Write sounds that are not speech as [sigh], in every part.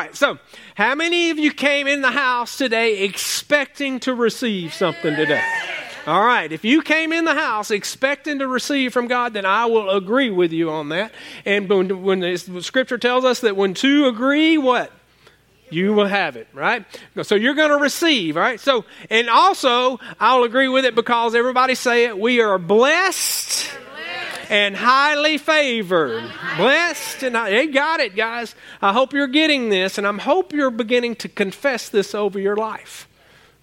right, so how many of you came in the house today expecting to receive something today? All right, if you came in the house expecting to receive from God, then I will agree with you on that. And when, when the scripture tells us that when two agree, what? You will have it, right? So you're going to receive, right? So, and also, I'll agree with it because everybody say it. We are blessed and highly favored. Blessed and I, they got it, guys. I hope you're getting this, and I hope you're beginning to confess this over your life.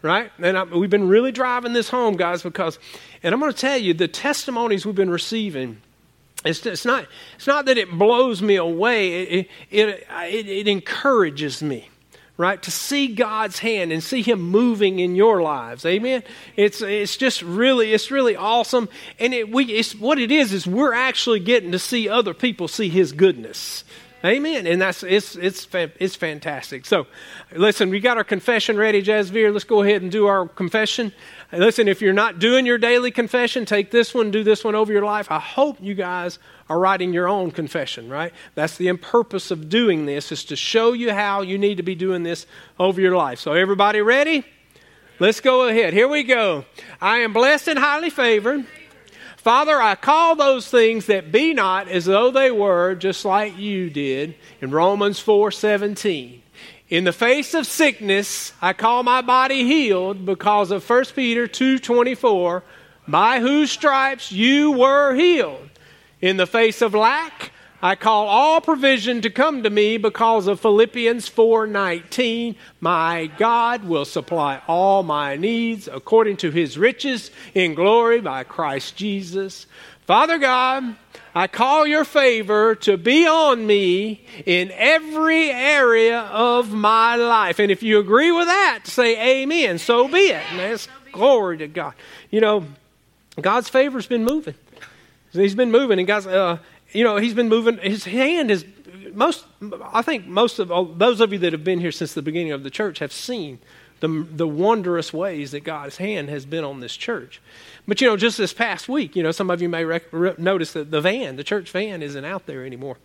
Right? And I, we've been really driving this home, guys, because, and I'm going to tell you, the testimonies we've been receiving, it's, it's, not, it's not that it blows me away, it, it, it, it encourages me right? To see God's hand and see Him moving in your lives. Amen. It's it's just really it's really awesome, and it, we it's what it is is we're actually getting to see other people see His goodness. Amen. And that's it's it's it's fantastic. So, listen, we got our confession ready, Jasvir. Let's go ahead and do our confession. Listen, if you're not doing your daily confession, take this one, do this one over your life. I hope you guys are writing your own confession, right? That's the purpose of doing this is to show you how you need to be doing this over your life. So everybody ready? Let's go ahead. Here we go. I am blessed and highly favored. Father, I call those things that be not as though they were, just like you did in Romans 4 17. In the face of sickness, I call my body healed because of 1 Peter 2:24, by whose stripes you were healed. In the face of lack, I call all provision to come to me because of Philippians 4:19, my God will supply all my needs according to his riches in glory by Christ Jesus. Father God, I call your favor to be on me in every area of my life. And if you agree with that, say amen. So be it. And that's glory to God. You know, God's favor's been moving. He's been moving, and God's, uh, you know, He's been moving. His hand is most. I think most of those of you that have been here since the beginning of the church have seen the the wondrous ways that God's hand has been on this church. But you know, just this past week, you know, some of you may rec- re- notice that the van, the church van, isn't out there anymore.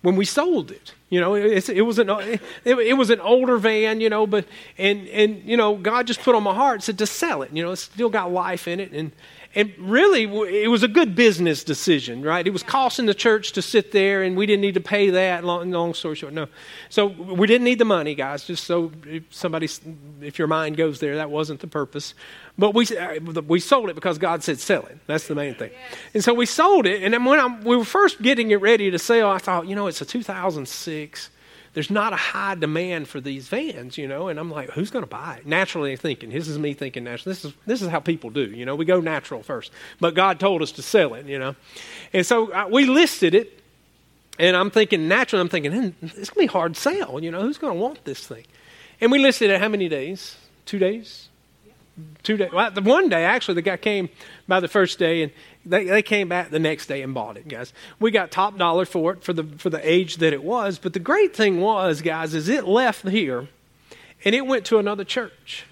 When we sold it, you know, it, it was an it, it, was an older van, you know, but and and you know, God just put on my heart said to sell it. You know, it's still got life in it, and and really, it was a good business decision, right? It was costing the church to sit there, and we didn't need to pay that. Long, long story short, no. So we didn't need the money, guys. Just so if somebody, if your mind goes there, that wasn't the purpose. But we uh, we sold it because God said sell it. That's the main thing. And so we sold it, and then when I, we were first getting it ready to sell, I thought, you know, it's a 2006 there's not a high demand for these vans, you know, and I'm like, who's going to buy it? Naturally thinking, this is me thinking naturally. This is this is how people do, you know. We go natural first, but God told us to sell it, you know, and so uh, we listed it, and I'm thinking naturally, I'm thinking hmm, it's going to be hard sell, you know. Who's going to want this thing? And we listed it how many days? Two days. Two days. Well, the one day actually, the guy came by the first day, and they, they came back the next day and bought it, guys. We got top dollar for it for the for the age that it was. But the great thing was, guys, is it left here and it went to another church.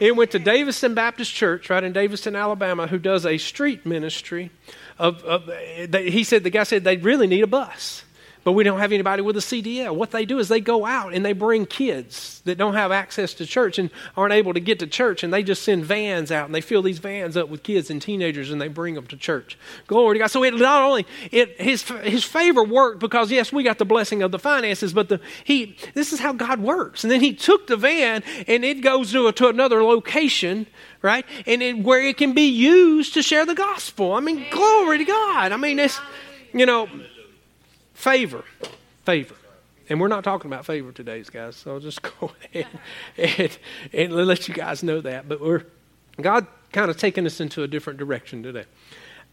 It went to Daviston Baptist Church, right in Daviston, Alabama, who does a street ministry. Of, of they, he said the guy said they really need a bus but we don't have anybody with a CDL. What they do is they go out and they bring kids that don't have access to church and aren't able to get to church, and they just send vans out and they fill these vans up with kids and teenagers and they bring them to church. Glory to God. So it not only it his his favor worked because yes, we got the blessing of the finances, but the he this is how God works. And then he took the van and it goes to, a, to another location right? And it, where it can be used to share the gospel. I mean, glory to God. I mean, it's, you know, Favor. Favor. And we're not talking about favor today, guys. So I'll just [laughs] go ahead and, and let you guys know that. But we're God kind of taking us into a different direction today.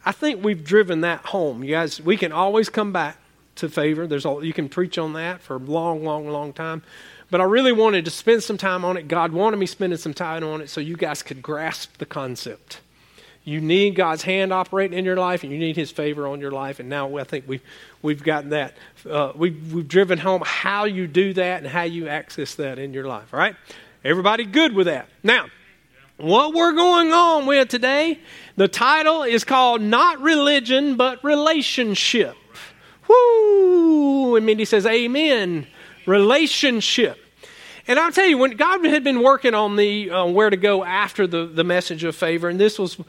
I think we've driven that home. You guys, we can always come back to favor. There's all, you can preach on that for a long, long, long time. But I really wanted to spend some time on it. God wanted me spending some time on it so you guys could grasp the concept. You need God's hand operating in your life, and you need His favor on your life. And now I think we've, we've gotten that. Uh, we've, we've driven home how you do that and how you access that in your life. Right? Everybody good with that? Now, what we're going on with today, the title is called Not Religion, but Relationship. Woo! And Mindy says, Amen Relationship. And I'll tell you, when God had been working on the uh, where to go after the, the message of favor, and this was,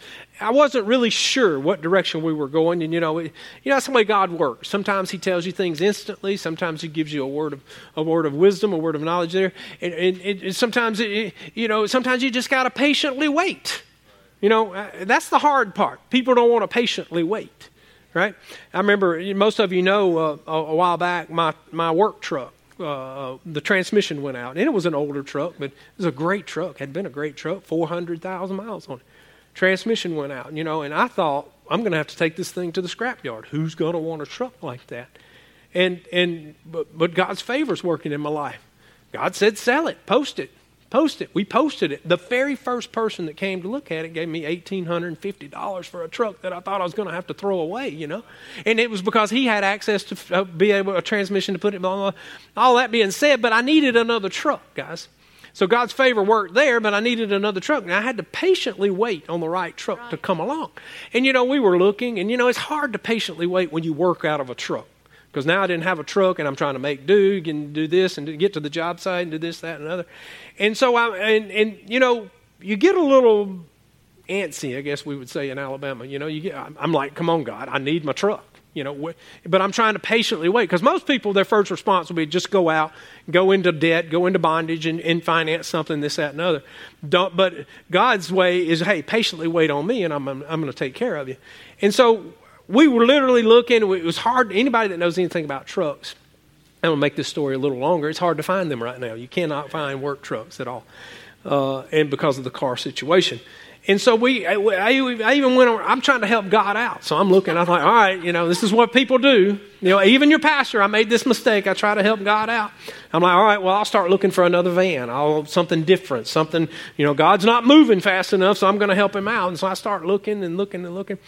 I wasn't really sure what direction we were going. And you know, you know, that's the way God works. Sometimes He tells you things instantly. Sometimes He gives you a word of a word of wisdom, a word of knowledge there. And, and, and sometimes, it, you know, sometimes you just got to patiently wait. You know, uh, that's the hard part. People don't want to patiently wait, right? I remember most of you know uh, a, a while back my my work truck uh, the transmission went out. And it was an older truck, but it was a great truck. Had been a great truck, 400,000 miles on it. Transmission went out, you know, and I thought, I'm going to have to take this thing to the scrapyard. Who's going to want a truck like that? And, and but, but God's favor's working in my life. God said, sell it, post it. Post it. We posted it. The very first person that came to look at it gave me $1,850 for a truck that I thought I was going to have to throw away, you know? And it was because he had access to uh, be able, a transmission to put it, blah, blah, blah. All that being said, but I needed another truck, guys. So God's favor worked there, but I needed another truck. And I had to patiently wait on the right truck right. to come along. And, you know, we were looking, and, you know, it's hard to patiently wait when you work out of a truck because now I didn't have a truck and I'm trying to make do and do this and get to the job site and do this, that, and other. And so I and and you know you get a little antsy, I guess we would say in Alabama. You know, you get I'm like, come on, God, I need my truck. You know, but I'm trying to patiently wait because most people, their first response will be just go out, go into debt, go into bondage, and, and finance something, this, that, and other. Don't, but God's way is, hey, patiently wait on me, and I'm, I'm, I'm going to take care of you. And so we were literally looking. It was hard. Anybody that knows anything about trucks, I'm going to make this story a little longer. It's hard to find them right now. You cannot find work trucks at all, uh, and because of the car situation. And so we, I, I even went on, I'm trying to help God out. So I'm looking, I'm like, all right, you know, this is what people do. You know, even your pastor, I made this mistake. I try to help God out. I'm like, all right, well, I'll start looking for another van. I'll, something different, something, you know, God's not moving fast enough, so I'm going to help him out. And so I start looking and looking and looking.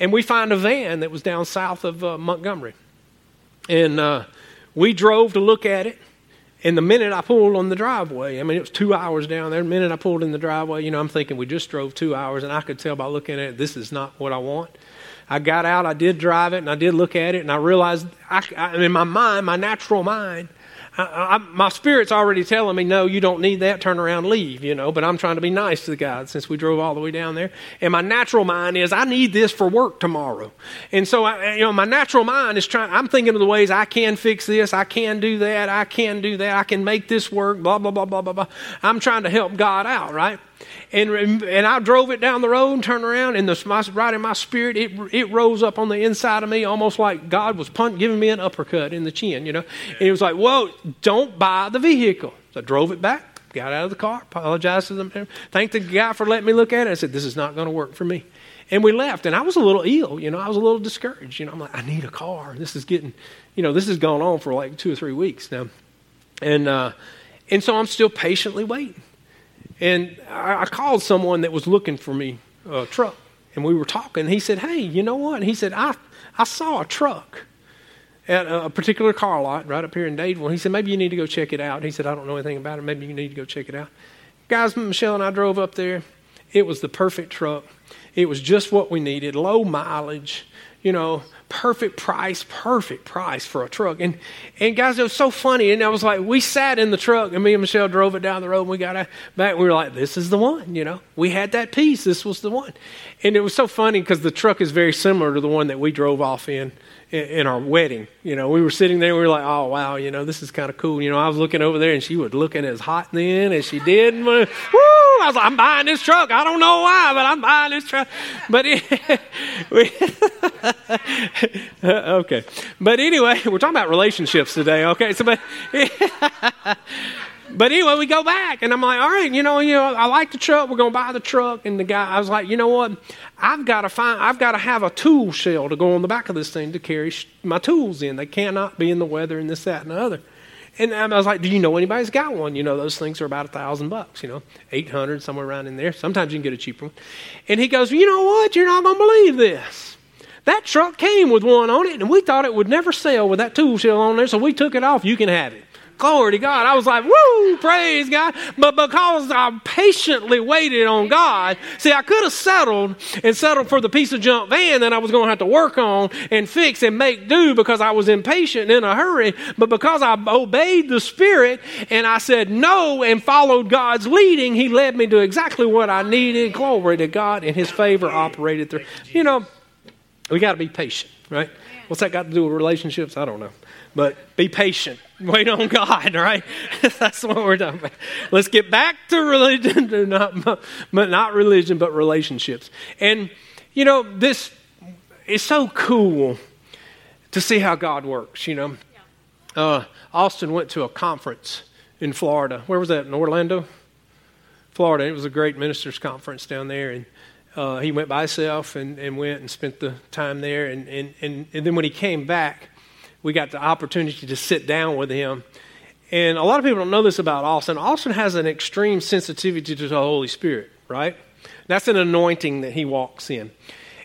And we find a van that was down south of uh, Montgomery. And, uh, we drove to look at it. And the minute I pulled on the driveway, I mean, it was two hours down there. The minute I pulled in the driveway, you know, I'm thinking we just drove two hours, and I could tell by looking at it, this is not what I want. I got out, I did drive it, and I did look at it, and I realized, I, I, in my mind, my natural mind, I, I, my spirit's already telling me, no, you don't need that. Turn around, leave. You know. But I'm trying to be nice to the guy since we drove all the way down there. And my natural mind is, I need this for work tomorrow. And so, I, you know, my natural mind is trying. I'm thinking of the ways I can fix this. I can do that. I can do that. I can make this work. Blah blah blah blah blah blah. I'm trying to help God out, right? And, and I drove it down the road and turned around, and the, right in my spirit, it, it rose up on the inside of me almost like God was punt, giving me an uppercut in the chin, you know. And it was like, whoa, don't buy the vehicle. So I drove it back, got out of the car, apologized to them, thanked the guy for letting me look at it. I said, this is not going to work for me. And we left, and I was a little ill, you know, I was a little discouraged. You know, I'm like, I need a car. This is getting, you know, this has gone on for like two or three weeks now. And, uh, and so I'm still patiently waiting. And I, I called someone that was looking for me a truck, and we were talking. He said, "Hey, you know what?" He said, "I I saw a truck." At a particular car lot right up here in Dadeville. He said, maybe you need to go check it out. He said, I don't know anything about it. Maybe you need to go check it out. Guys, Michelle and I drove up there. It was the perfect truck. It was just what we needed low mileage, you know, perfect price, perfect price for a truck. And and guys, it was so funny. And I was like, we sat in the truck, and me and Michelle drove it down the road, and we got back, and we were like, this is the one. You know, we had that peace. This was the one. And it was so funny because the truck is very similar to the one that we drove off in in our wedding. You know, we were sitting there, we were like, oh, wow, you know, this is kind of cool. You know, I was looking over there and she was looking as hot then as she did. Woo! I was like, I'm buying this truck. I don't know why, but I'm buying this truck. But, it, [laughs] we, [laughs] okay. But anyway, we're talking about relationships today, okay? So, but, [laughs] but anyway, we go back, and I'm like, all right, you know, you know, I like the truck. We're gonna buy the truck. And the guy, I was like, you know what? I've got to find. I've got to have a tool shell to go on the back of this thing to carry my tools in. They cannot be in the weather and this, that, and the other. And I was like, do you know anybody's got one? You know, those things are about a thousand bucks. You know, eight hundred somewhere around in there. Sometimes you can get a cheaper one. And he goes, you know what? You're not gonna believe this. That truck came with one on it, and we thought it would never sell with that tool shell on there, so we took it off. You can have it. Glory to God. I was like, woo, praise God. But because I patiently waited on God, see, I could have settled and settled for the piece of junk van that I was going to have to work on and fix and make do because I was impatient and in a hurry. But because I obeyed the Spirit and I said no and followed God's leading, He led me to exactly what I needed. Glory to God. And His favor operated through. You know, we got to be patient, right? What's that got to do with relationships? I don't know. But be patient. Wait on God, [laughs] right? That's what we're talking about. Let's get back to religion, [laughs] not, but not religion, but relationships. And, you know, this is so cool to see how God works, you know. Uh, Austin went to a conference in Florida. Where was that? In Orlando? Florida. It was a great ministers' conference down there. And uh, he went by himself and, and went and spent the time there. And, and, and, and then when he came back, we got the opportunity to sit down with him. And a lot of people don't know this about Austin. Austin has an extreme sensitivity to the Holy Spirit, right? That's an anointing that he walks in.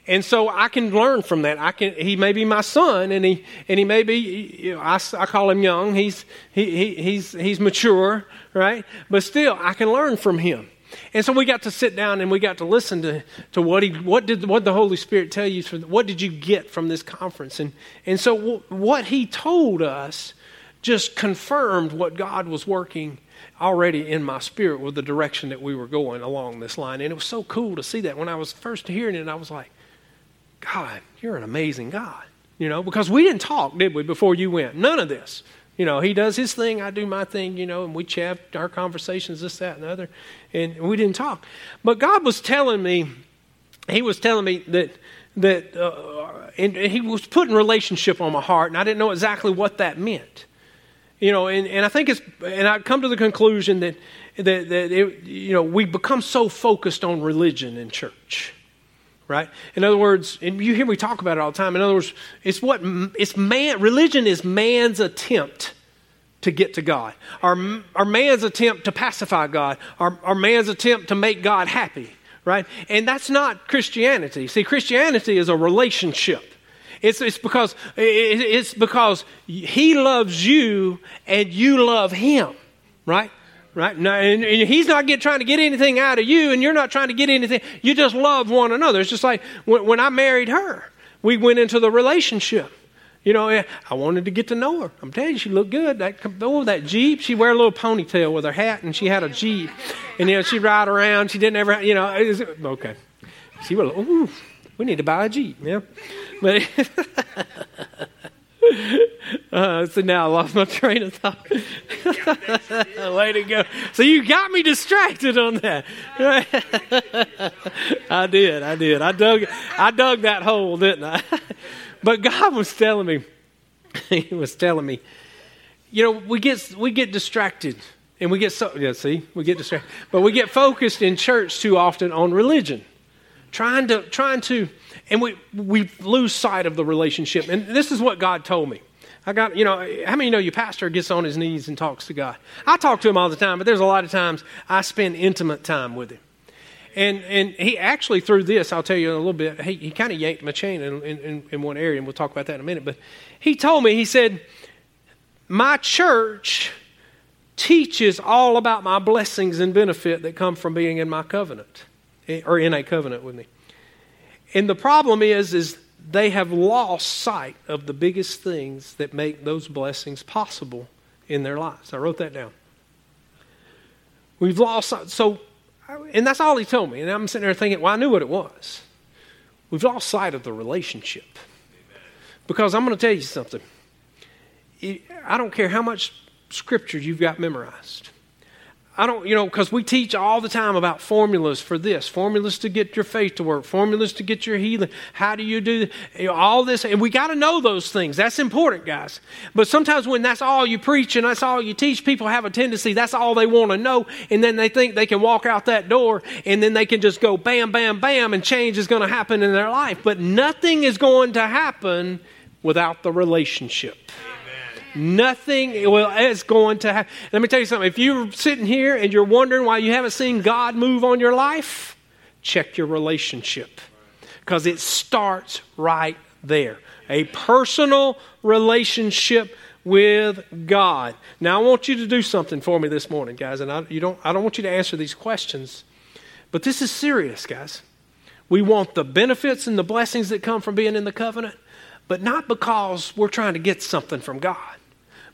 And so I can learn from that. I can. He may be my son, and he and he may be. You know, I, I call him young. He's he, he he's he's mature, right? But still, I can learn from him. And so we got to sit down and we got to listen to, to what he what did what the Holy Spirit tell you from what did you get from this conference? And and so w- what he told us just confirmed what God was working already in my spirit with the direction that we were going along this line. And it was so cool to see that. When I was first hearing it I was like God you're an amazing God you know because we didn't talk did we before you went? None of this you know, he does his thing, I do my thing, you know, and we chat our conversations, this, that, and the other, and we didn't talk. But God was telling me, He was telling me that that uh, and, He was putting relationship on my heart, and I didn't know exactly what that meant. You know, and, and I think it's, and I come to the conclusion that that, that it, you know we become so focused on religion in church right? In other words, and you hear me talk about it all the time. In other words, it's what it's man. Religion is man's attempt to get to God, our, our man's attempt to pacify God, our, our man's attempt to make God happy, right? And that's not Christianity. See, Christianity is a relationship. It's, it's because it's because he loves you and you love him, right? Right? No, and, and, he's not get, trying to get anything out of you, and you're not trying to get anything. You just love one another. It's just like when, when I married her, we went into the relationship. You know, eh, I wanted to get to know her. I'm telling you, she looked good. That oh, that Jeep. She wear a little ponytail with her hat, and she had a Jeep, and you know she'd ride around. She didn't ever, you know, was, okay. She was, ooh, we need to buy a Jeep, yeah. But [laughs] Uh, so now I lost my train of thought. [laughs] Way to go. So you got me distracted on that. [laughs] I did, I did. I dug I dug that hole, didn't I? [laughs] but God was telling me, He was telling me, you know, we get we get distracted and we get so yeah, see, we get distracted. But we get focused in church too often on religion. Trying to trying to and we, we lose sight of the relationship. And this is what God told me. I got, you know, how many know your pastor gets on his knees and talks to God? I talk to him all the time, but there's a lot of times I spend intimate time with him. And, and he actually, through this, I'll tell you in a little bit, he, he kind of yanked my chain in, in, in one area, and we'll talk about that in a minute. But he told me, he said, My church teaches all about my blessings and benefit that come from being in my covenant, eh, or in a covenant with me. And the problem is, is they have lost sight of the biggest things that make those blessings possible in their lives. I wrote that down. We've lost sight. So, and that's all he told me. And I'm sitting there thinking, well, I knew what it was. We've lost sight of the relationship. Because I'm going to tell you something. I don't care how much scripture you've got memorized. I don't, you know, because we teach all the time about formulas for this, formulas to get your faith to work, formulas to get your healing. How do you do you know, all this? And we got to know those things. That's important, guys. But sometimes when that's all you preach and that's all you teach, people have a tendency, that's all they want to know. And then they think they can walk out that door and then they can just go bam, bam, bam, and change is going to happen in their life. But nothing is going to happen without the relationship. Nothing is going to happen. Let me tell you something. If you're sitting here and you're wondering why you haven't seen God move on your life, check your relationship because it starts right there. A personal relationship with God. Now, I want you to do something for me this morning, guys, and I, you don't, I don't want you to answer these questions, but this is serious, guys. We want the benefits and the blessings that come from being in the covenant, but not because we're trying to get something from God,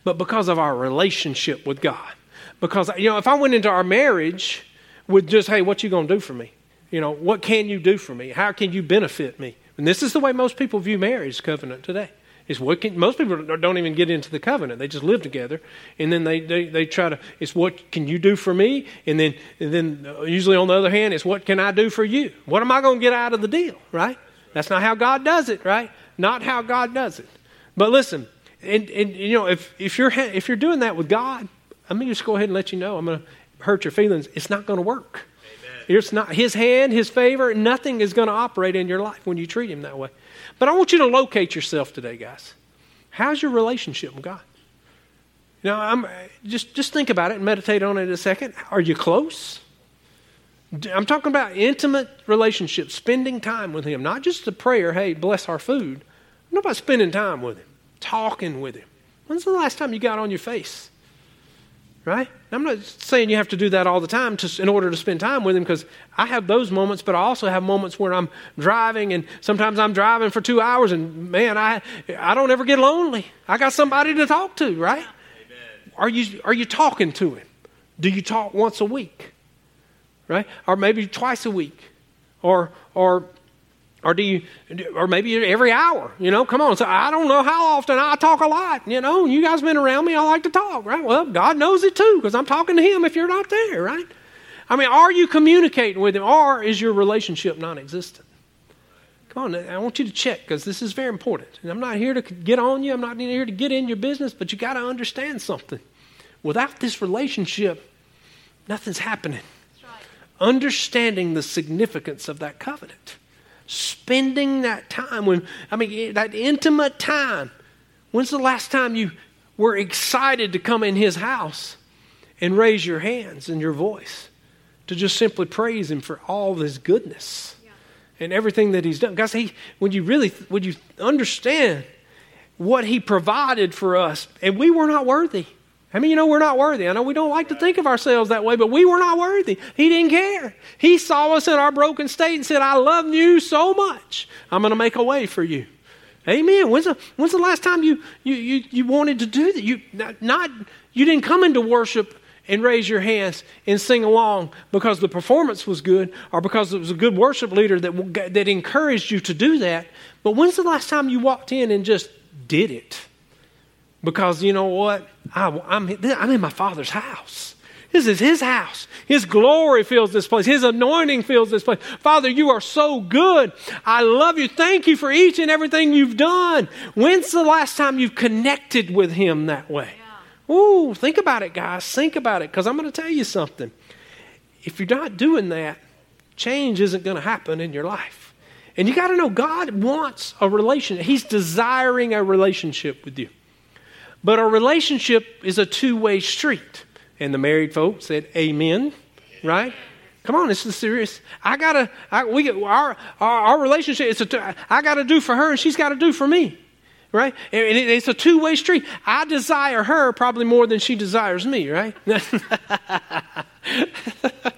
but because of our relationship with God. Because, you know, if I went into our marriage with just, hey, what you going to do for me? You know, what can you do for me? How can you benefit me? And this is the way most people view marriage covenant today. Is what can, most people don't even get into the covenant. They just live together, and then they, they, they try to. It's what can you do for me, and then and then uh, usually on the other hand, it's what can I do for you? What am I going to get out of the deal? Right? That's not how God does it. Right? Not how God does it. But listen, and, and you know if if you're if you're doing that with God, let me just go ahead and let you know. I'm going to hurt your feelings. It's not going to work. It's not His hand, His favor, nothing is going to operate in your life when you treat Him that way. But I want you to locate yourself today, guys. How's your relationship with God? You know, I'm, just, just think about it and meditate on it a second. Are you close? I'm talking about intimate relationships, spending time with Him, not just a prayer, hey, bless our food. I'm about spending time with Him, talking with Him. When's the last time you got on your face? Right? I'm not saying you have to do that all the time to, in order to spend time with him because I have those moments, but I also have moments where I'm driving and sometimes I'm driving for two hours and man, I, I don't ever get lonely. I got somebody to talk to, right? Are you, are you talking to him? Do you talk once a week? Right? Or maybe twice a week? Or, or or do you, or maybe every hour, you know, come on. So I don't know how often I talk a lot, you know. You guys been around me, I like to talk, right? Well, God knows it too, because I'm talking to Him if you're not there, right? I mean, are you communicating with Him, or is your relationship non existent? Come on, I want you to check because this is very important. And I'm not here to get on you, I'm not here to get in your business, but you got to understand something. Without this relationship, nothing's happening. Right. Understanding the significance of that covenant spending that time when i mean that intimate time. When's the last time you were excited to come in his house and raise your hands and your voice to just simply praise him for all his goodness yeah. and everything that he's done? Guys he when you really when you understand what he provided for us? And we were not worthy I mean, you know we're not worthy? I know we don't like to think of ourselves that way, but we were not worthy. He didn't care. He saw us in our broken state and said, I love you so much. I'm going to make a way for you. Amen. When's the, when's the last time you, you, you, you wanted to do that? You, not, not, you didn't come into worship and raise your hands and sing along because the performance was good or because it was a good worship leader that, that encouraged you to do that. But when's the last time you walked in and just did it? Because you know what? I, am I'm, I'm in my Father's house. This is His house. His glory fills this place. His anointing fills this place. Father, you are so good. I love you. Thank you for each and everything you've done. When's the last time you've connected with Him that way? Yeah. Ooh, think about it, guys. Think about it, because I'm going to tell you something. If you're not doing that, change isn't going to happen in your life. And you got to know God wants a relationship. He's desiring a relationship with you. But our relationship is a two way street. And the married folks said, Amen, right? Come on, this is serious. I gotta, I, we our, our, our relationship. It's a, I gotta do for her, and she's got to do for me, right? And it, it's a two way street. I desire her probably more than she desires me, right? [laughs]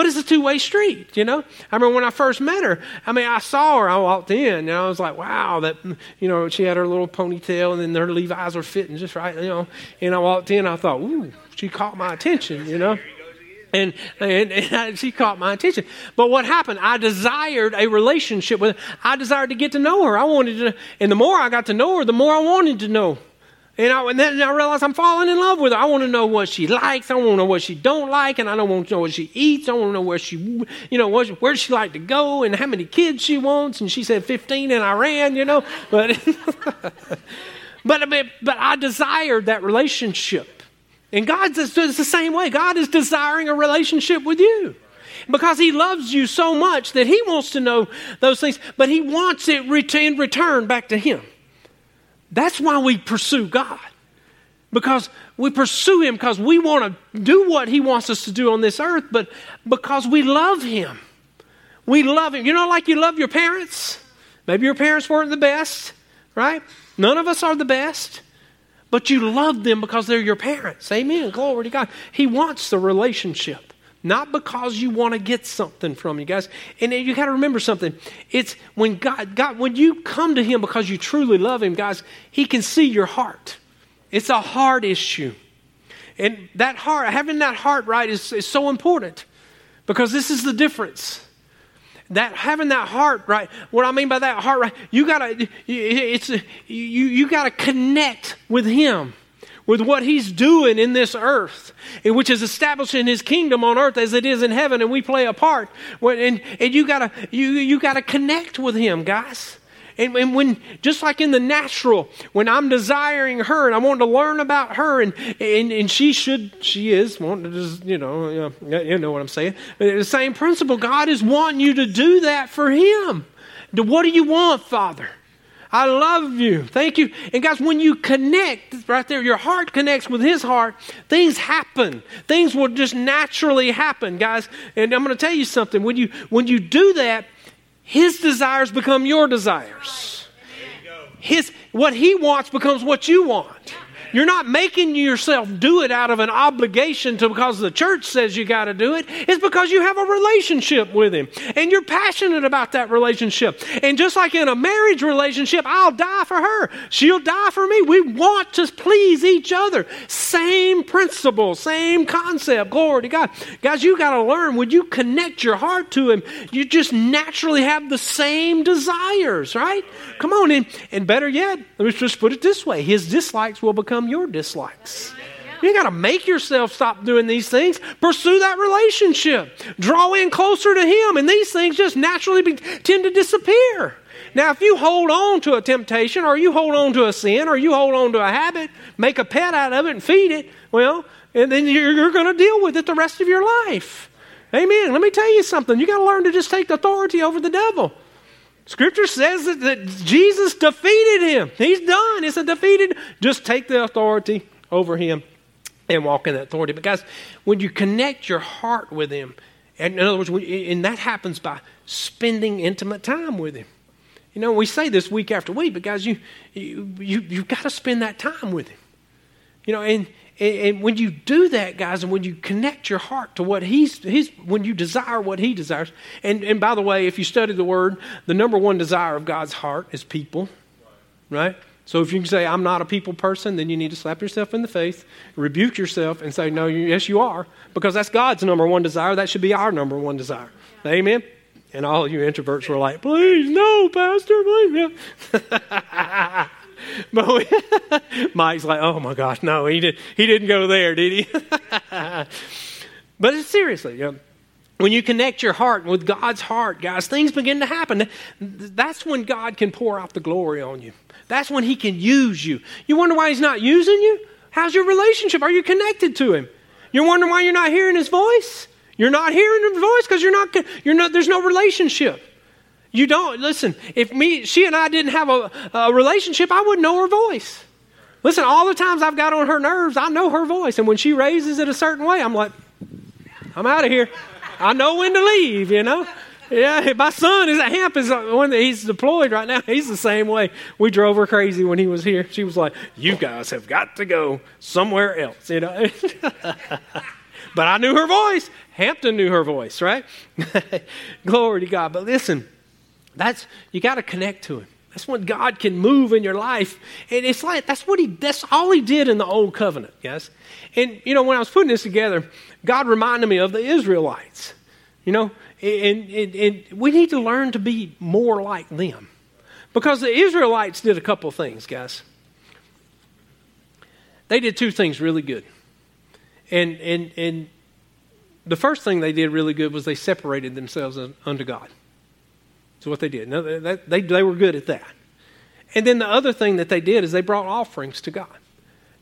But it's a two way street, you know. I remember when I first met her. I mean, I saw her. I walked in, and I was like, "Wow, that you know." She had her little ponytail, and then her Levi's were fitting just right, you know. And I walked in. I thought, "Ooh," she caught my attention, you know. And, and, and, she caught my attention. But what happened? I desired a relationship with her. I desired to get to know her. I wanted to, and the more I got to know her, the more I wanted to know and, I, and then I realized I'm falling in love with her. I want to know what she likes. I want to know what she don't like, and I don't want to know what she eats. I want to know where she, you know, where, where she like to go and how many kids she wants. And she said 15 in Iran, you know. [laughs] But, but, but I desired that relationship. And God is the same way. God is desiring a relationship with you because he loves you so much that he wants to know those things, but he wants it in return back to him. That's why we pursue God. Because we pursue Him because we want to do what He wants us to do on this earth, but because we love Him. We love Him. You know, like you love your parents? Maybe your parents weren't the best, right? None of us are the best. but you love them because they're your parents. Amen. Glory to God. He wants the relationship, not because you want to get something from you guys. And you got to remember something. It's when God, God, when you come to Him because you truly love Him, guys, He can see your heart. It's a heart issue. And that heart, having that heart right is, is so important because this is the difference that having that heart right what i mean by that heart right you gotta it's you, you gotta connect with him with what he's doing in this earth which is establishing his kingdom on earth as it is in heaven and we play a part and, and you gotta you, you gotta connect with him guys and, and, when, just like in the natural, when I'm desiring her and I want to learn about her, and, and, and she should, she is wanting to just, you know, you know what I'm saying. The same principle. God is wanting you to do that for Him. What do you want, Father? I love you. Thank you. And guys, when you connect right there, your heart connects with his heart, things happen. Things will just naturally happen, guys. And I'm going to tell you something. When you when you do that, his desires become your desires. His, what he wants becomes what you want. You're not making yourself do it out of an obligation to because the church says you got to do it. It's because you have a relationship with him and you're passionate about that relationship. And just like in a marriage relationship, I'll die for her. She'll die for me. We want to please each other. Same principle, same concept. Glory to God. Guys, you got to learn when you connect your heart to him, you just naturally have the same desires, right? Come on in. And better yet, let me just put it this way his dislikes will become your dislikes. You got to make yourself stop doing these things. Pursue that relationship. Draw in closer to Him, and these things just naturally be, tend to disappear. Now, if you hold on to a temptation, or you hold on to a sin, or you hold on to a habit, make a pet out of it and feed it, well, and then you're, you're going to deal with it the rest of your life. Amen. Let me tell you something. You got to learn to just take authority over the devil. Scripture says that, that Jesus defeated him. He's done. It's a defeated. Just take the authority over him and walk in that authority. But guys, when you connect your heart with him, and in other words, and that happens by spending intimate time with him. You know, we say this week after week, but guys, you, you, you, you've got to spend that time with him. You know, and, and when you do that, guys, and when you connect your heart to what he's, he's when you desire what he desires, and, and by the way, if you study the word, the number one desire of God's heart is people, right? So if you can say, I'm not a people person, then you need to slap yourself in the face, rebuke yourself, and say, No, you, yes, you are, because that's God's number one desire. That should be our number one desire. Amen? And all you introverts were like, Please, no, Pastor, please. [laughs] [laughs] but [laughs] Mike's like, oh my gosh, no, he, did, he didn't go there, did he? [laughs] but seriously, you know, when you connect your heart with God's heart, guys, things begin to happen. That's when God can pour out the glory on you. That's when He can use you. You wonder why He's not using you? How's your relationship? Are you connected to Him? You're wondering why you're not hearing His voice? You're not hearing His voice because you're not. You're not. There's no relationship. You don't, listen, if me, she and I didn't have a, a relationship, I wouldn't know her voice. Listen, all the times I've got on her nerves, I know her voice. And when she raises it a certain way, I'm like, I'm out of here. I know when to leave, you know? Yeah, my son is at Hamp is when he's deployed right now. He's the same way. We drove her crazy when he was here. She was like, "You guys have got to go somewhere else," you know. [laughs] but I knew her voice. Hampton knew her voice, right? [laughs] Glory to God. But listen, that's you got to connect to him. That's when God can move in your life. And it's like that's what he that's all he did in the old covenant, guys. And you know, when I was putting this together, God reminded me of the Israelites. You know, and, and, and we need to learn to be more like them. Because the Israelites did a couple things, guys. They did two things really good. And and and the first thing they did really good was they separated themselves unto God. That's what they did. No, they, they, they were good at that. And then the other thing that they did is they brought offerings to God.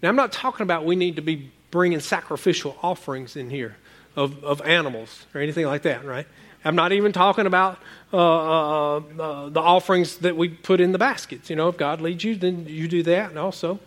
Now, I'm not talking about we need to be bringing sacrificial offerings in here of, of animals or anything like that, right? I'm not even talking about uh, uh, uh, the offerings that we put in the baskets. You know, if God leads you, then you do that. And also,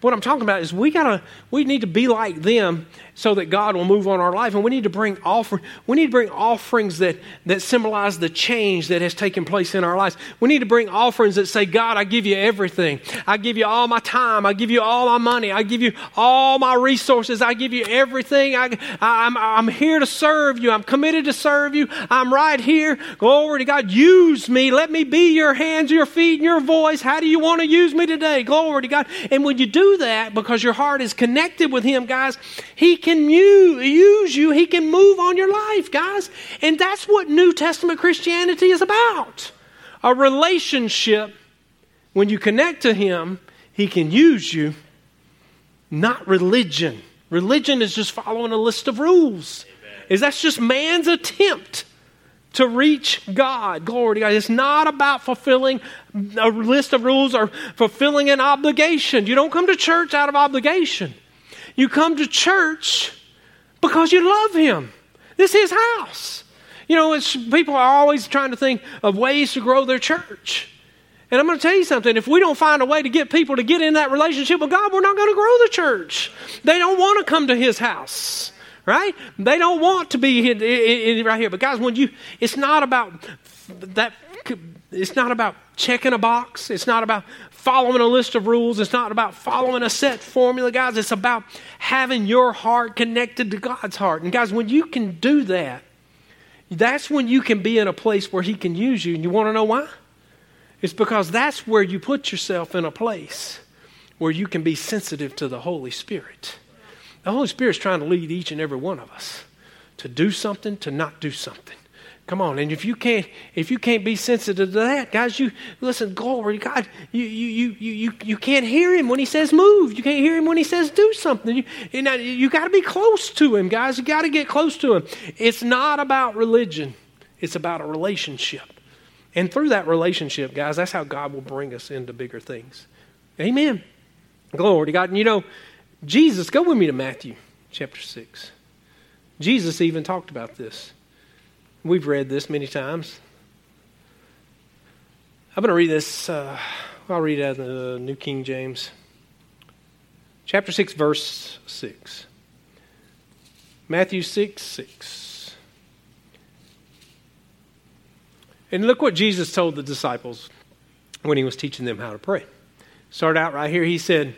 what I'm talking about is we gotta, we need to be like them so that God will move on our life, and we need to bring offering. We need to bring offerings that that symbolize the change that has taken place in our lives. We need to bring offerings that say, God, I give you everything. I give you all my time. I give you all my money. I give you all my resources. I give you everything. I, I I'm I'm here to serve you. I'm committed to serve you. I'm right here. Glory to God. Use me. Let me be your hands, your feet, and your voice. How do you want to use me today? Glory to God. And when you do that, because your heart is connected with Him, guys, He can use you. He can move on your life, guys. And that's what New Testament Christianity is about a relationship. When you connect to Him, He can use you, not religion. Religion is just following a list of rules. Is that's just man's attempt to reach God. Glory to God. It's not about fulfilling a list of rules or fulfilling an obligation. You don't come to church out of obligation. You come to church because you love Him. This is His house. You know, it's, people are always trying to think of ways to grow their church. And I'm going to tell you something if we don't find a way to get people to get in that relationship with God, we're not going to grow the church. They don't want to come to His house right? They don't want to be right here. But guys, when you, it's not about that. It's not about checking a box. It's not about following a list of rules. It's not about following a set formula, guys. It's about having your heart connected to God's heart. And guys, when you can do that, that's when you can be in a place where He can use you. And you want to know why? It's because that's where you put yourself in a place where you can be sensitive to the Holy Spirit. The Holy Spirit's trying to lead each and every one of us to do something, to not do something. Come on, and if you can't, if you can't be sensitive to that, guys, you listen. Glory God. You you you you you can't hear him when he says move. You can't hear him when he says do something. You know, you got to be close to him, guys. You got to get close to him. It's not about religion. It's about a relationship, and through that relationship, guys, that's how God will bring us into bigger things. Amen. Glory to God. And you know, Jesus, go with me to Matthew chapter 6. Jesus even talked about this. We've read this many times. I'm going to read this. Uh, I'll read out of the New King James. Chapter 6, verse 6. Matthew 6, 6. And look what Jesus told the disciples when he was teaching them how to pray. Start out right here. He said,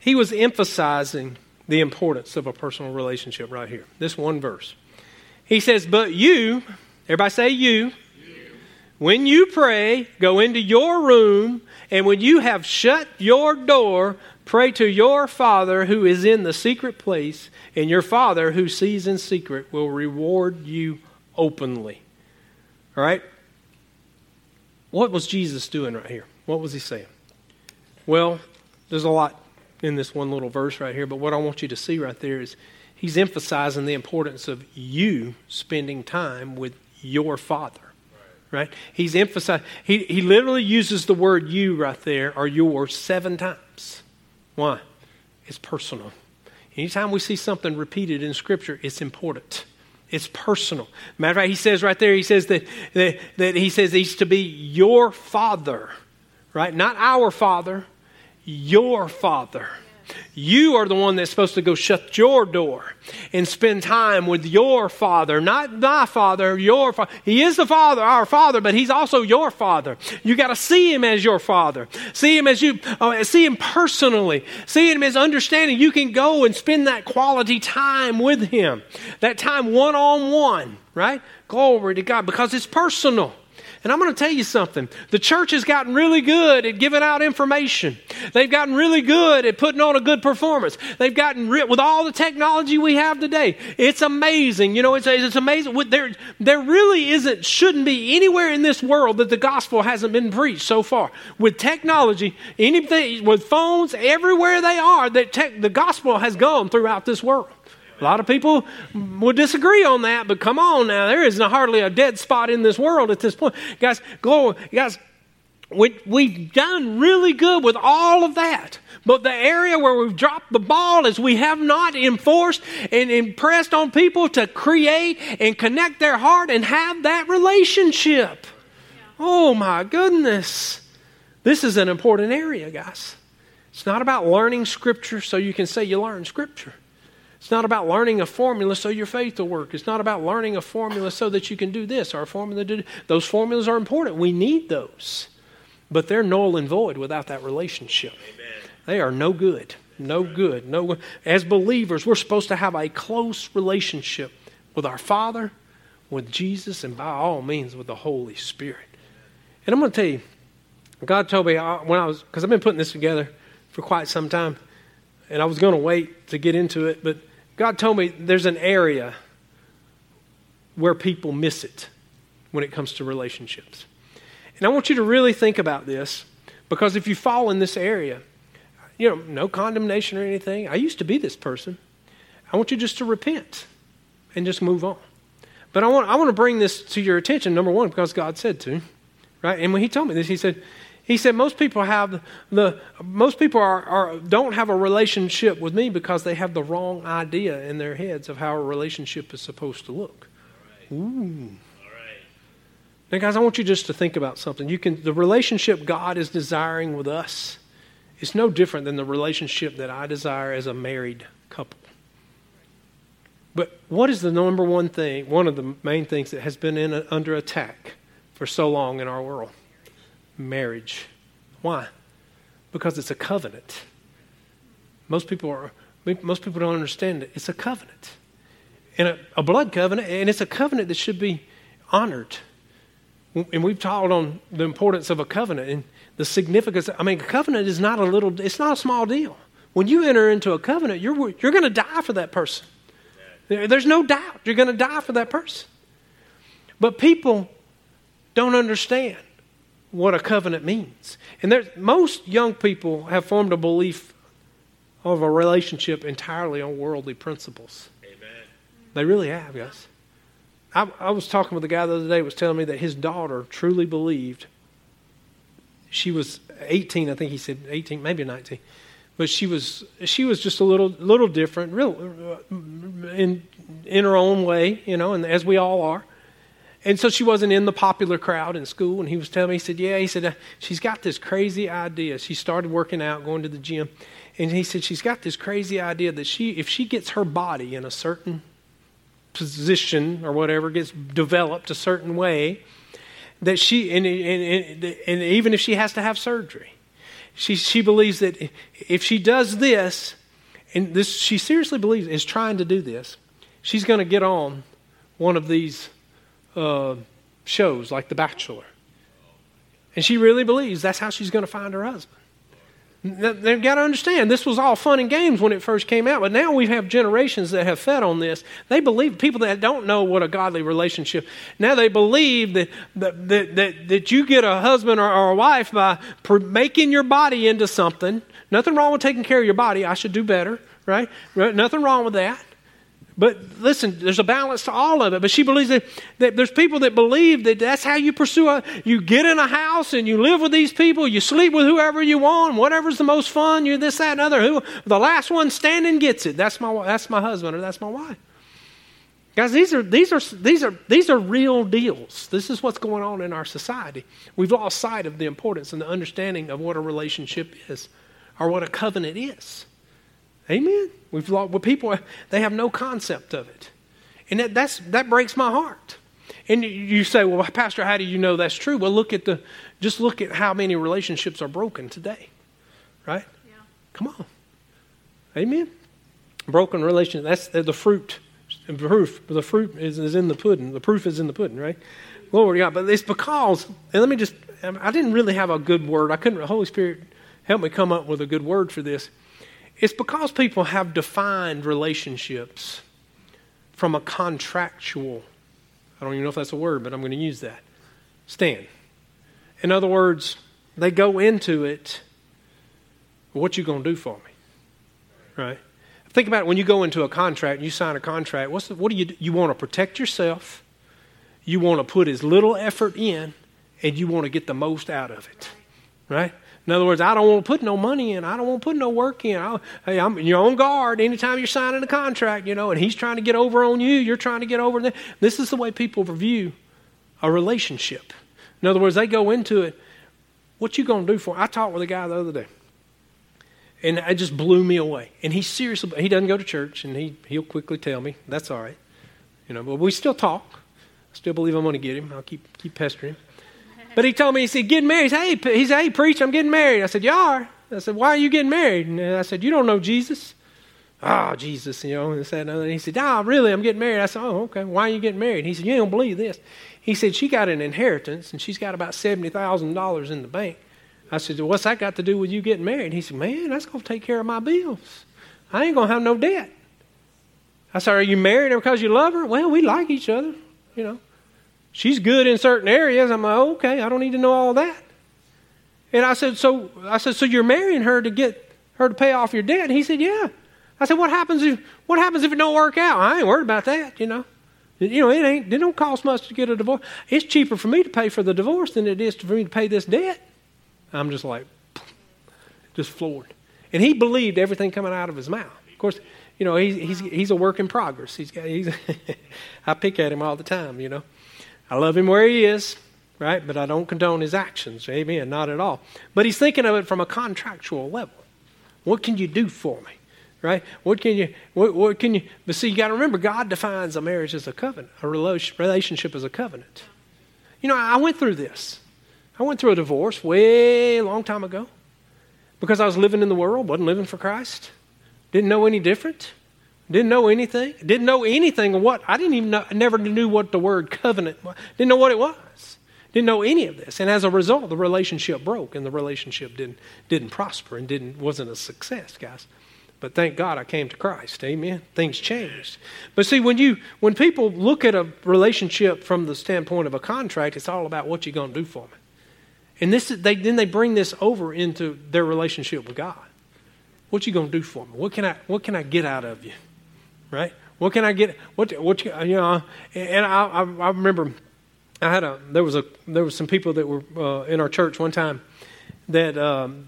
he was emphasizing the importance of a personal relationship right here. This one verse. He says, But you, everybody say you, when you pray, go into your room, and when you have shut your door, pray to your Father who is in the secret place, and your Father who sees in secret will reward you openly. All right? What was Jesus doing right here? What was he saying? Well, there's a lot in this one little verse right here, but what I want you to see right there is he's emphasizing the importance of you spending time with your father. Right? He's emphasizing, he, he literally uses the word you right there or yours seven times. Why? It's personal. Anytime we see something repeated in Scripture, it's important. It's personal. Matter of fact, he says right there, he says that, that, that he says he's to be your father, right? Not our father, your father. You are the one that's supposed to go shut your door and spend time with your father, not my father, your father. He is the father, our father, but he's also your father. You got to see him as your father. See him as you, uh, see him personally. See him as understanding. You can go and spend that quality time with him, that time one on one, right? Glory to God, because it's personal. And I'm going to tell you something. The church has gotten really good at giving out information. They've gotten really good at putting on a good performance. They've gotten, re- with all the technology we have today, it's amazing. You know, it's, it's amazing. There, there really isn't, shouldn't be anywhere in this world that the gospel hasn't been preached so far. With technology, anything, with phones, everywhere they are, that te- the gospel has gone throughout this world. A lot of people would disagree on that, but come on now, there isn't hardly a dead spot in this world at this point. Guys, go, guys, we, we've done really good with all of that. But the area where we've dropped the ball is we have not enforced and impressed on people to create and connect their heart and have that relationship. Oh my goodness. This is an important area, guys. It's not about learning Scripture so you can say you learn Scripture. It's not about learning a formula so your faith will work. It's not about learning a formula so that you can do this or a formula to do. Those formulas are important. We need those. But they're null and void without that relationship. Amen. They are no good. No good. No as believers, we're supposed to have a close relationship with our Father, with Jesus, and by all means with the Holy Spirit. And I'm going to tell you, God told me uh, when I was because I've been putting this together for quite some time, and I was going to wait to get into it, but God told me there's an area where people miss it when it comes to relationships. And I want you to really think about this because if you fall in this area, you know, no condemnation or anything. I used to be this person. I want you just to repent and just move on. But I want, I want to bring this to your attention, number one, because God said to, right? And when He told me this, He said, He said most people have the most people are, are don't have a relationship with me because they have the wrong idea in their heads of how a relationship is supposed to look. Ooh. Now, guys, I want you just to think about something. You can the relationship God is desiring with us is no different than the relationship that I desire as a married couple. But what is the number one thing, one of the main things that has been in a, under attack for so long in our world? Marriage. Why? Because it's a covenant. Most people are most people don't understand it. It's a covenant. And a, a blood covenant, and it's a covenant that should be honored and we've taught on the importance of a covenant and the significance. I mean, a covenant is not a little, it's not a small deal. When you enter into a covenant, you're, you're going to die for that person. There's no doubt you're going to die for that person. But people don't understand what a covenant means. And there's, most young people have formed a belief of a relationship entirely on worldly principles. Amen. They really have, guys. I, I was talking with a guy the other day was telling me that his daughter truly believed she was 18 i think he said 18 maybe 19 but she was she was just a little little different real in in her own way you know and as we all are and so she wasn't in the popular crowd in school and he was telling me he said yeah he said uh, she's got this crazy idea. She started working out going to the gym and he said she's got this crazy idea that she if she gets her body in a certain position or whatever gets developed a certain way that she and, and, and, even if she has to have surgery she, she believes that if she does this and this she seriously believes is trying to do this she's going to get on one of these uh, shows like the bachelor and she really believes that's how she's going to find her husband They've got to understand this was all fun and games when it first came out, but now we have generations that have fed on this. They believe people that don't know what a godly relationship. Now they believe that that that, that, you get a husband or, or a wife by making your body into something. Nothing wrong with taking care of your body. I should do better, right? Nothing wrong with that. But listen, there's a balance to all of it. But she believes that, that there's people that believe that that's how you pursue a, you get in a house and you live with these people, you sleep with whoever you want, whatever's the most fun, you're this, that, and other. Who the last one standing gets it. That's my that's my husband or that's my wife. Guys, these are these are these are these are real deals. This is what's going on in our society. We've lost sight of the importance and the understanding of what a relationship is or what a covenant is. Amen. We've lost, well, people, [laughs] they have no concept of it. And that, that's, that breaks my heart. And you say, well, Pastor, how do you know that's true? Well, look at the, just look at how many relationships are broken today. Right? Yeah. Come on. Amen. Broken relations, that's the fruit. The proof, the fruit is, is in the pudding. The proof is in the pudding, right? Glory to God. But it's because, and let me just, I didn't really have a good word. I couldn't, the Holy Spirit help me come up with a good word for this. It's because people have defined relationships from a contractual, I don't even know if that's a word, but I'm going to use that, stand. In other words, they go into it, what you going to do for me? Right? Think about it when you go into a contract you sign a contract, what's the, what do you do? You want to protect yourself, you want to put as little effort in, and you want to get the most out of it. right? In other words, I don't want to put no money in. I don't want to put no work in. I, hey, I'm you're on guard anytime you're signing a contract, you know, and he's trying to get over on you. You're trying to get over there. This is the way people review a relationship. In other words, they go into it, what you going to do for I talked with a guy the other day, and it just blew me away. And he's serious. He doesn't go to church, and he, he'll quickly tell me. That's all right. You know, but we still talk. I still believe I'm going to get him. I'll keep, keep pestering him. But he told me, he said, getting married. Hey, he said, hey, preach, I'm getting married. I said, you are? I said, why are you getting married? And I said, you don't know Jesus. Oh, Jesus, you know, and said, and he said, oh, really, I'm getting married. I said, oh, okay, why are you getting married? He said, you don't believe this. He said, she got an inheritance, and she's got about $70,000 in the bank. I said, what's that got to do with you getting married? He said, man, that's going to take care of my bills. I ain't going to have no debt. I said, are you married because you love her? Well, we like each other, you know. She's good in certain areas. I'm like, okay, I don't need to know all that. And I said, so I said, so you're marrying her to get her to pay off your debt? And he said, yeah. I said, what happens if what happens if it don't work out? I ain't worried about that, you know. You know, it ain't it don't cost much to get a divorce. It's cheaper for me to pay for the divorce than it is for me to pay this debt. I'm just like [sniffs] just floored. And he believed everything coming out of his mouth. Of course, you know, he's he's he's a work in progress. He's got he's [laughs] I pick at him all the time, you know. I love him where he is, right? But I don't condone his actions. Amen. Not at all. But he's thinking of it from a contractual level. What can you do for me? Right? What can you, what, what can you, but see, you got to remember, God defines a marriage as a covenant, a relationship as a covenant. You know, I went through this. I went through a divorce way a long time ago because I was living in the world, wasn't living for Christ, didn't know any different. Didn't know anything. Didn't know anything of what. I didn't even know, never knew what the word covenant was. Didn't know what it was. Didn't know any of this. And as a result, the relationship broke and the relationship didn't, didn't prosper and didn't, wasn't a success, guys. But thank God I came to Christ. Amen. Things changed. But see, when you when people look at a relationship from the standpoint of a contract, it's all about what you're going to do for me. And this they then they bring this over into their relationship with God. What you going to do for me? What can I what can I get out of you? Right? What can I get? What what you know? And I, I, I remember I had a there was a there was some people that were uh, in our church one time that um,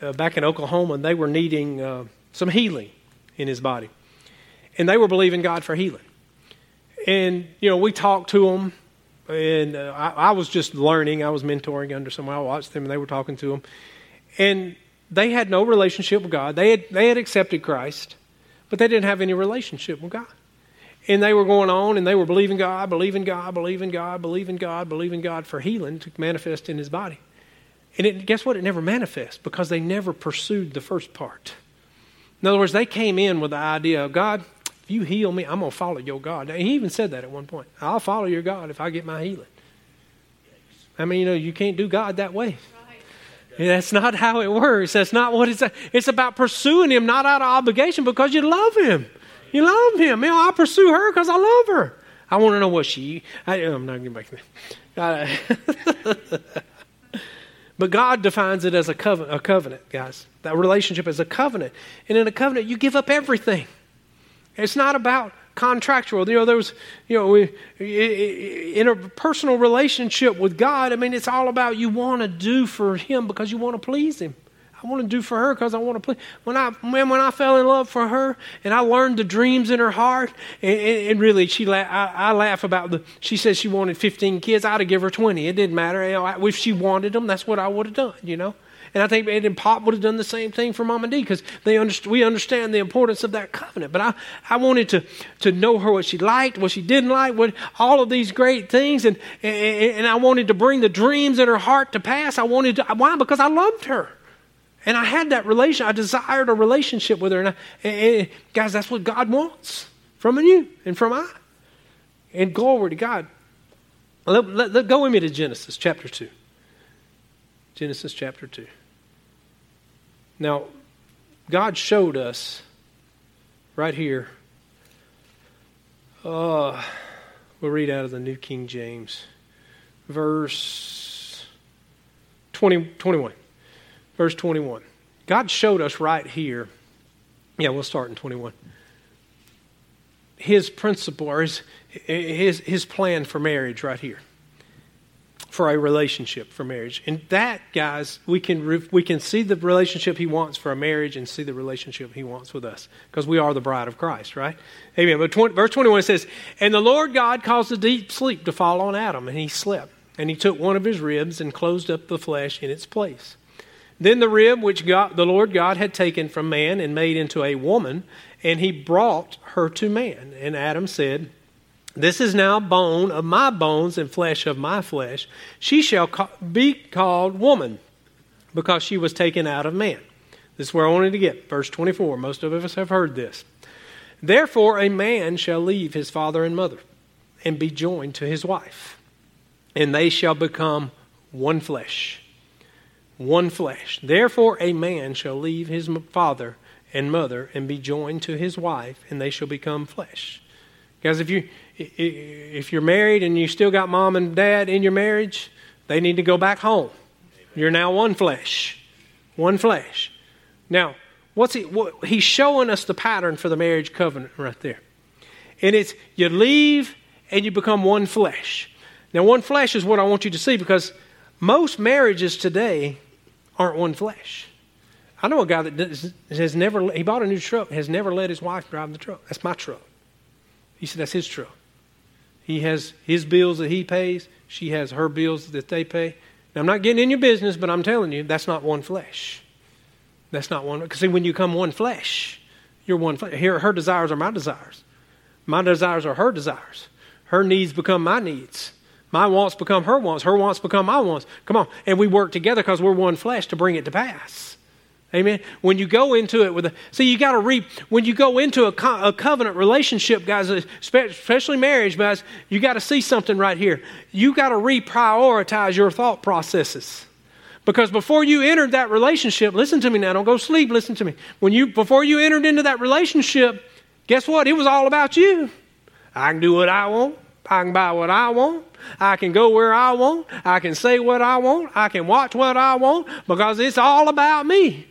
uh, back in Oklahoma and they were needing uh, some healing in his body, and they were believing God for healing. And you know we talked to them, and uh, I, I, was just learning. I was mentoring under someone. I watched them, and they were talking to them, and they had no relationship with God. They had they had accepted Christ but they didn't have any relationship with God. And they were going on and they were believing God, believing God, believing God, believing God, believing God for healing to manifest in his body. And it, guess what? It never manifests because they never pursued the first part. In other words, they came in with the idea of God, if you heal me, I'm going to follow your God. Now, he even said that at one point. I'll follow your God if I get my healing. I mean, you know, you can't do God that way. That's not how it works. That's not what it's. It's about pursuing Him, not out of obligation, because you love Him. You love Him. You know, I pursue her because I love her. I want to know what she. I, am not going back there. [laughs] but God defines it as a covenant, a covenant, guys. That relationship is a covenant, and in a covenant, you give up everything. It's not about contractual. You know, there was, you know, in a personal relationship with God, I mean, it's all about you want to do for Him because you want to please Him. I want to do for her because I want to please. When I when, when I fell in love for her and I learned the dreams in her heart, and, and really, she la- I, I, laugh about the. She said she wanted 15 kids. I'd have give her 20. It didn't matter. You know, if she wanted them, that's what I would have done. You know. And I think Ed and Pop would have done the same thing for Mom and Dee because they underst- we understand the importance of that covenant. But I, I wanted to, to know her what she liked, what she didn't like, what all of these great things. And, and, and I wanted to bring the dreams in her heart to pass. I wanted to, why? Because I loved her. And I had that relation. I desired a relationship with her. And, I, and, guys, that's what God wants from you and from I. And glory to God. Let, let, let, go with me to Genesis chapter 2. Genesis chapter 2. Now, God showed us right here. Uh, we'll read out of the New King James, verse 20, 21. Verse 21. God showed us right here. Yeah, we'll start in 21. His principle or his, his, his plan for marriage right here. For a relationship for marriage. And that, guys, we can we can see the relationship he wants for a marriage and see the relationship he wants with us because we are the bride of Christ, right? Amen. But 20, verse 21 says, "And the Lord God caused a deep sleep to fall on Adam, and he slept. And he took one of his ribs and closed up the flesh in its place." Then the rib which God, the Lord God had taken from man and made into a woman, and he brought her to man. And Adam said, this is now bone of my bones and flesh of my flesh. She shall be called woman because she was taken out of man. This is where I wanted to get. Verse 24. Most of us have heard this. Therefore, a man shall leave his father and mother and be joined to his wife, and they shall become one flesh. One flesh. Therefore, a man shall leave his father and mother and be joined to his wife, and they shall become flesh. Guys, if you if you're married and you still got mom and dad in your marriage, they need to go back home. You're now one flesh. One flesh. Now, what's he what, he's showing us the pattern for the marriage covenant right there. And it's you leave and you become one flesh. Now, one flesh is what I want you to see because most marriages today aren't one flesh. I know a guy that has never, he bought a new truck, has never let his wife drive the truck. That's my truck. He said, that's his truck. He has his bills that he pays. She has her bills that they pay. Now, I'm not getting in your business, but I'm telling you, that's not one flesh. That's not one. Because see, when you come one flesh, you're one flesh. Here, her desires are my desires. My desires are her desires. Her needs become my needs. My wants become her wants. Her wants become my wants. Come on. And we work together because we're one flesh to bring it to pass. Amen. When you go into it with a, see, you got to reap. When you go into a, co- a covenant relationship, guys, especially marriage, guys, you got to see something right here. You got to reprioritize your thought processes. Because before you entered that relationship, listen to me now, don't go sleep, listen to me. When you, before you entered into that relationship, guess what? It was all about you. I can do what I want. I can buy what I want. I can go where I want. I can say what I want. I can watch what I want because it's all about me.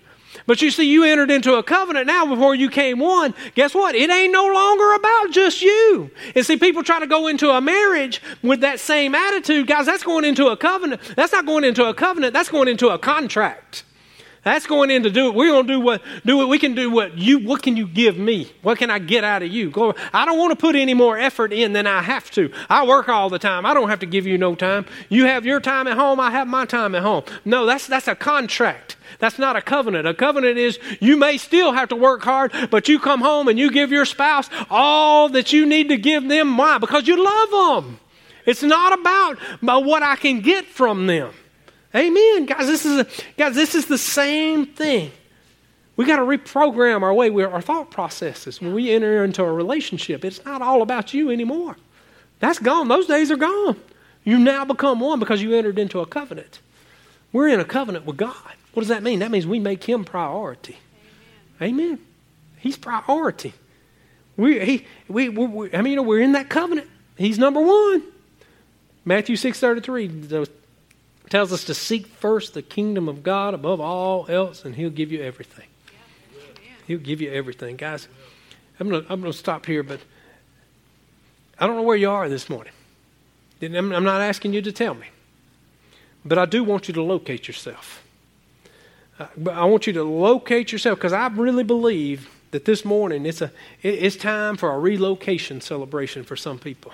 But you see, you entered into a covenant now before you came one. Guess what? It ain't no longer about just you. And see, people try to go into a marriage with that same attitude. Guys, that's going into a covenant. That's not going into a covenant, that's going into a contract. That's going in to do it. We're going to do what do what we can do. What you? What can you give me? What can I get out of you? Go. I don't want to put any more effort in than I have to. I work all the time. I don't have to give you no time. You have your time at home. I have my time at home. No, that's that's a contract. That's not a covenant. A covenant is you may still have to work hard, but you come home and you give your spouse all that you need to give them. Why? Because you love them. It's not about what I can get from them. Amen. Guys, this is a, guys, this is the same thing. We got to reprogram our way, our thought processes when we enter into a relationship. It's not all about you anymore. That's gone. Those days are gone. You now become one because you entered into a covenant. We're in a covenant with God. What does that mean? That means we make him priority. Amen. Amen. He's priority. We, he, we, we, we, I mean, you know, we're in that covenant. He's number one. Matthew 6.33 tells us to seek first the kingdom of God above all else, and he'll give you everything. He'll give you everything. Guys, I'm going to I'm gonna stop here, but I don't know where you are this morning. I'm not asking you to tell me. But I do want you to locate yourself. Uh, I want you to locate yourself because I really believe that this morning it's, a, it's time for a relocation celebration for some people.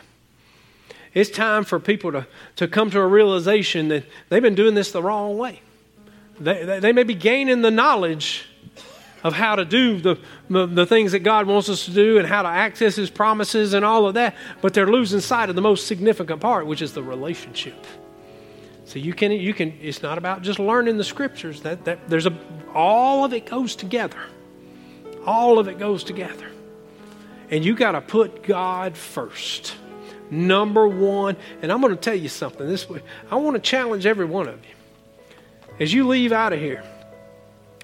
It's time for people to, to come to a realization that they've been doing this the wrong way. They, they may be gaining the knowledge of how to do the, the, the, things that God wants us to do and how to access His promises and all of that, but they're losing sight of the most significant part, which is the relationship. So you can you can it's not about just learning the scriptures. That that there's a all of it goes together. All of it goes together. And you got to put God first. Number 1. And I'm going to tell you something. This way, I want to challenge every one of you. As you leave out of here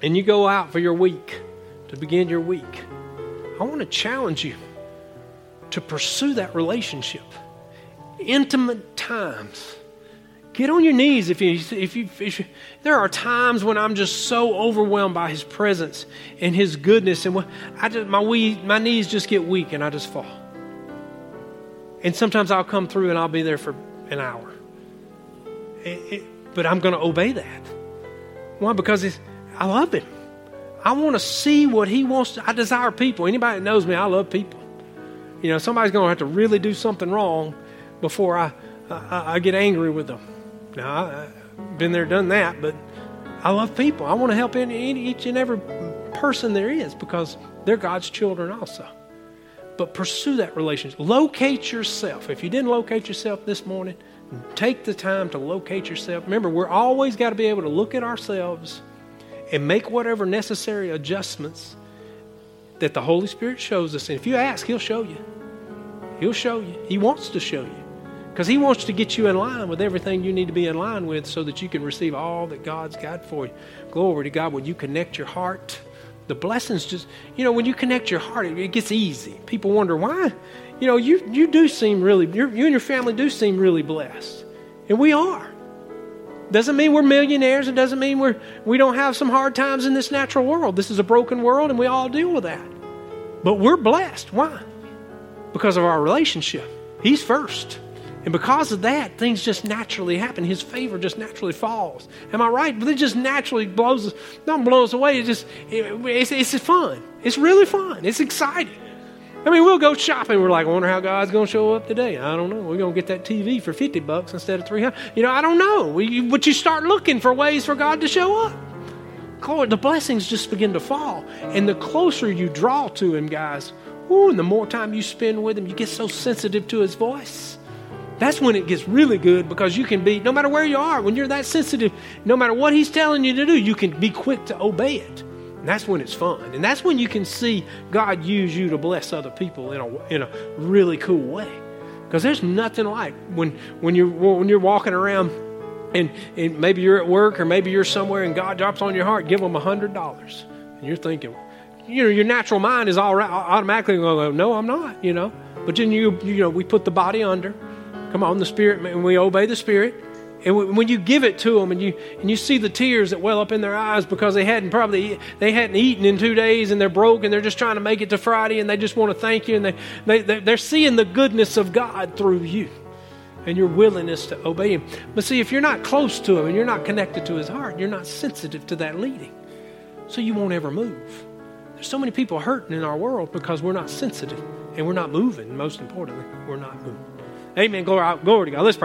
and you go out for your week to begin your week, I want to challenge you to pursue that relationship. Intimate times Get on your knees if you, if you, if you, there are times when I'm just so overwhelmed by His presence and His goodness, and I just my my knees just get weak and I just fall. And sometimes I'll come through and I'll be there for an hour. it, it, but I'm going to obey that. Why? Because I love Him. I want to see what He wants. To, I desire people. Anybody that knows me, I love people. You know, somebody's going to have to really do something wrong before I, I, I get angry with them. Now, I, have been there, done that, but I love people. I want to help any, each and every person there is because they're God's children also. But pursue that relationship. Locate yourself. If you didn't locate yourself this morning, take the time to locate yourself. Remember, we're always got to be able to look at ourselves and make whatever necessary adjustments that the Holy Spirit shows us. And if you ask, He'll show you. He'll show you. He wants to show you. Because He wants to get you in line with everything you need to be in line with so that you can receive all that God's got for you. Glory to God. When you connect your heart, the blessings just, you know, when you connect your heart, it, it gets easy. People wonder why. You know, you, you do seem really, you and your family do seem really blessed. And we are. Doesn't mean we're millionaires. It doesn't mean we're, we don't have some hard times in this natural world. This is a broken world, and we all deal with that. But we're blessed. Why? Because of our relationship. He's first. And because of that, things just naturally happen. His favor just naturally falls. Am I right? But it just naturally blows, us, not blows away. It just, it, it's, it's fun. It's really fun. It's exciting. I mean, we'll go shopping. We're like, I wonder how God's going to show up today. I don't know. We're going to get that TV for 50 bucks instead of 300. You know, I don't know. We, but you start looking for ways for God to show up. the blessings just begin to fall. And the closer you draw to Him, guys, ooh, and the more time you spend with Him, you get so sensitive to His voice. That's when it gets really good because you can be, no matter where you are, when you're that sensitive, no matter what He's telling you to do, you can be quick to obey it. And that's when it's fun. And that's when you can see God use you to bless other people in a, in a really cool way. Because there's nothing like when, when, you're, when you're walking around and, and maybe you're at work or maybe you're somewhere and God drops on your heart, give them a $100. And you're thinking, you know, your natural mind is all right, automatically going no, I'm not, you know. But then you, you know, we put the body under. Come on, the Spirit, and we obey the Spirit. And when you give it to them and you, and you see the tears that well up in their eyes because they hadn't probably they hadn't eaten in two days and they're broke and they're just trying to make it to Friday and they just want to thank you and they, they, they're seeing the goodness of God through you and your willingness to obey Him. But see, if you're not close to Him and you're not connected to His heart, you're not sensitive to that leading. So you won't ever move. There's so many people hurting in our world because we're not sensitive and we're not moving. Most importantly, we're not moving. Amen. Glory, glory to God. Let's pray.